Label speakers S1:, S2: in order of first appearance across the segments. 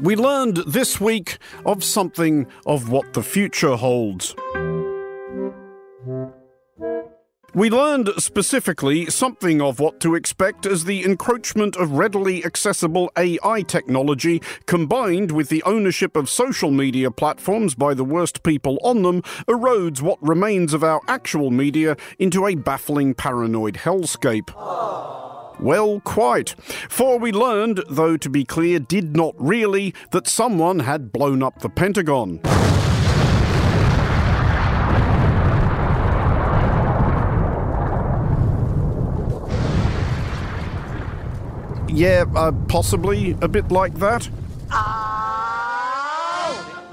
S1: We learned this week of something of what the future holds. We learned specifically something of what to expect as the encroachment of readily accessible AI technology combined with the ownership of social media platforms by the worst people on them erodes what remains of our actual media into a baffling paranoid hellscape. Well, quite. For we learned, though to be clear, did not really, that someone had blown up the Pentagon. Yeah, uh, possibly a bit like that.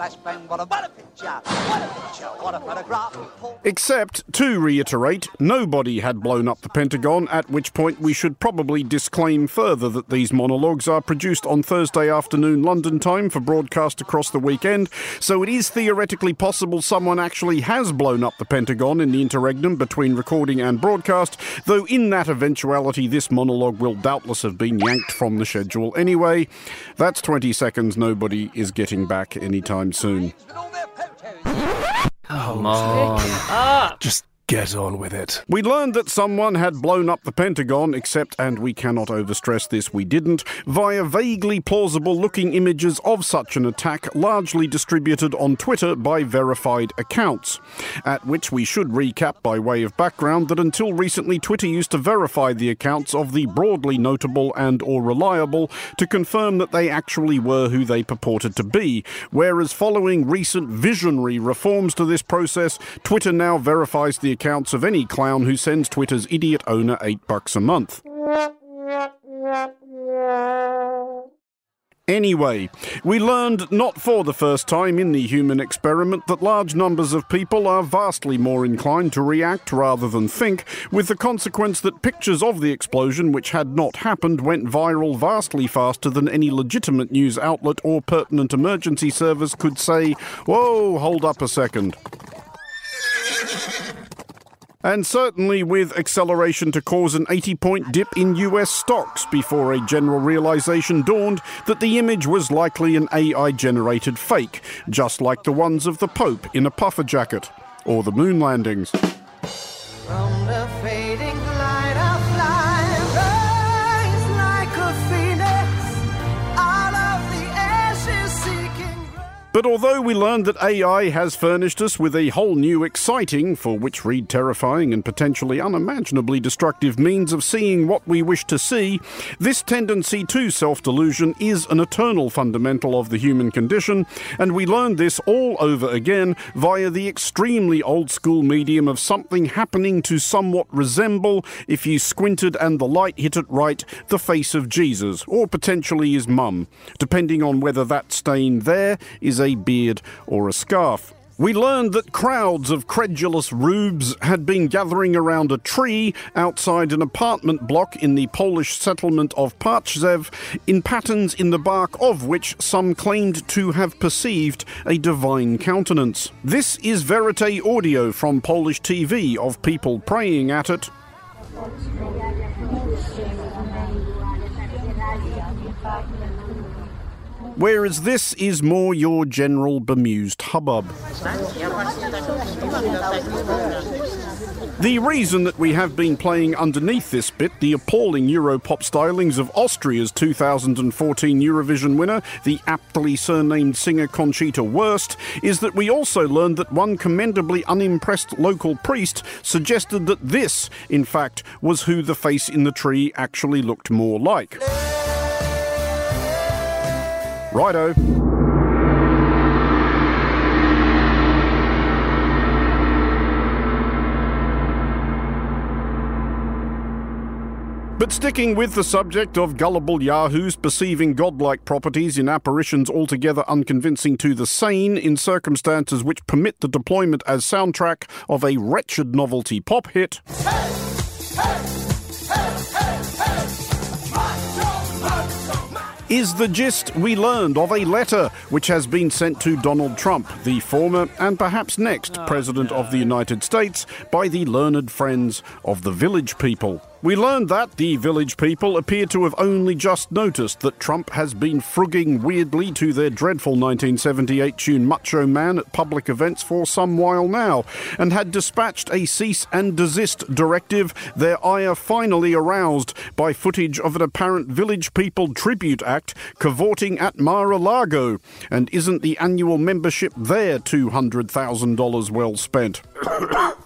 S2: What a, what a picture! What a picture! What a photograph!
S1: Except, to reiterate, nobody had blown up the Pentagon, at which point we should probably disclaim further that these monologues are produced on Thursday afternoon London time for broadcast across the weekend, so it is theoretically possible someone actually has blown up the Pentagon in the interregnum between recording and broadcast, though in that eventuality this monologue will doubtless have been yanked from the schedule anyway. That's 20 seconds nobody is getting back anytime soon.
S2: With all their photos.
S3: Come on.
S4: Just get on with it.
S1: We learned that someone had blown up the Pentagon, except, and we cannot overstress this, we didn't, via vaguely plausible looking images of such an attack, largely distributed on Twitter by verified accounts. At which we should recap by way of background that until recently Twitter used to verify the accounts of the broadly notable and or reliable to confirm that they actually were who they purported to be, whereas following recent visionary reforms to this process, Twitter now verifies the accounts of any clown who sends Twitter's idiot owner 8 bucks a month. Anyway, we learned not for the first time in the human experiment that large numbers of people are vastly more inclined to react rather than think, with the consequence that pictures of the explosion, which had not happened, went viral vastly faster than any legitimate news outlet or pertinent emergency service could say, Whoa, hold up a second. And certainly with acceleration to cause an 80 point dip in US stocks before a general realization dawned that the image was likely an AI generated fake, just like the ones of the Pope in a puffer jacket, or the moon landings. But although we learned that AI has furnished us with a whole new exciting, for which read terrifying and potentially unimaginably destructive means of seeing what we wish to see, this tendency to self delusion is an eternal fundamental of the human condition, and we learned this all over again via the extremely old school medium of something happening to somewhat resemble, if you squinted and the light hit it right, the face of Jesus, or potentially his mum, depending on whether that stain there is a beard or a scarf. We learned that crowds of credulous rubes had been gathering around a tree outside an apartment block in the Polish settlement of Parczew, in patterns in the bark of which some claimed to have perceived a divine countenance. This is Verite audio from Polish TV of people praying at it. Whereas this is more your general bemused hubbub. The reason that we have been playing underneath this bit the appalling Europop stylings of Austria's 2014 Eurovision winner, the aptly surnamed singer Conchita Wurst, is that we also learned that one commendably unimpressed local priest suggested that this, in fact, was who the face in the tree actually looked more like. Righto. But sticking with the subject of gullible yahoos perceiving godlike properties in apparitions altogether unconvincing to the sane in circumstances which permit the deployment as soundtrack of a wretched novelty pop hit. Is the gist we learned of a letter which has been sent to Donald Trump, the former and perhaps next oh, President of the United States, by the learned friends of the village people. We learned that the village people appear to have only just noticed that Trump has been frugging weirdly to their dreadful 1978 tune Macho Man at public events for some while now, and had dispatched a cease and desist directive, their ire finally aroused by footage of an apparent village people tribute act cavorting at Mar a Lago. And isn't the annual membership there $200,000 well spent?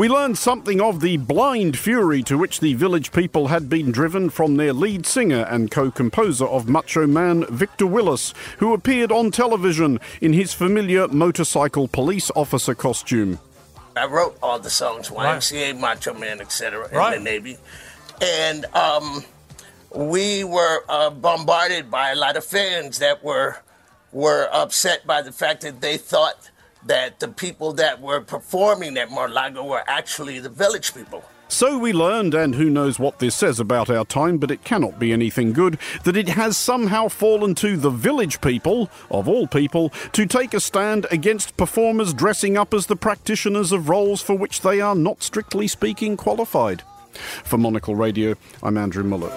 S1: We learned something of the blind fury to which the village people had been driven from their lead singer and co composer of Macho Man, Victor Willis, who appeared on television in his familiar motorcycle police officer costume.
S4: I wrote all the songs, YMCA, Macho Man, etc., in the Navy. And um, we were uh, bombarded by a lot of fans that were were upset by the fact that they thought that the people that were performing at Mar-Lago were actually the village people.
S1: So we learned, and who knows what this says about our time, but it cannot be anything good, that it has somehow fallen to the village people, of all people, to take a stand against performers dressing up as the practitioners of roles for which they are not strictly speaking qualified. For Monocle Radio, I'm Andrew Mueller.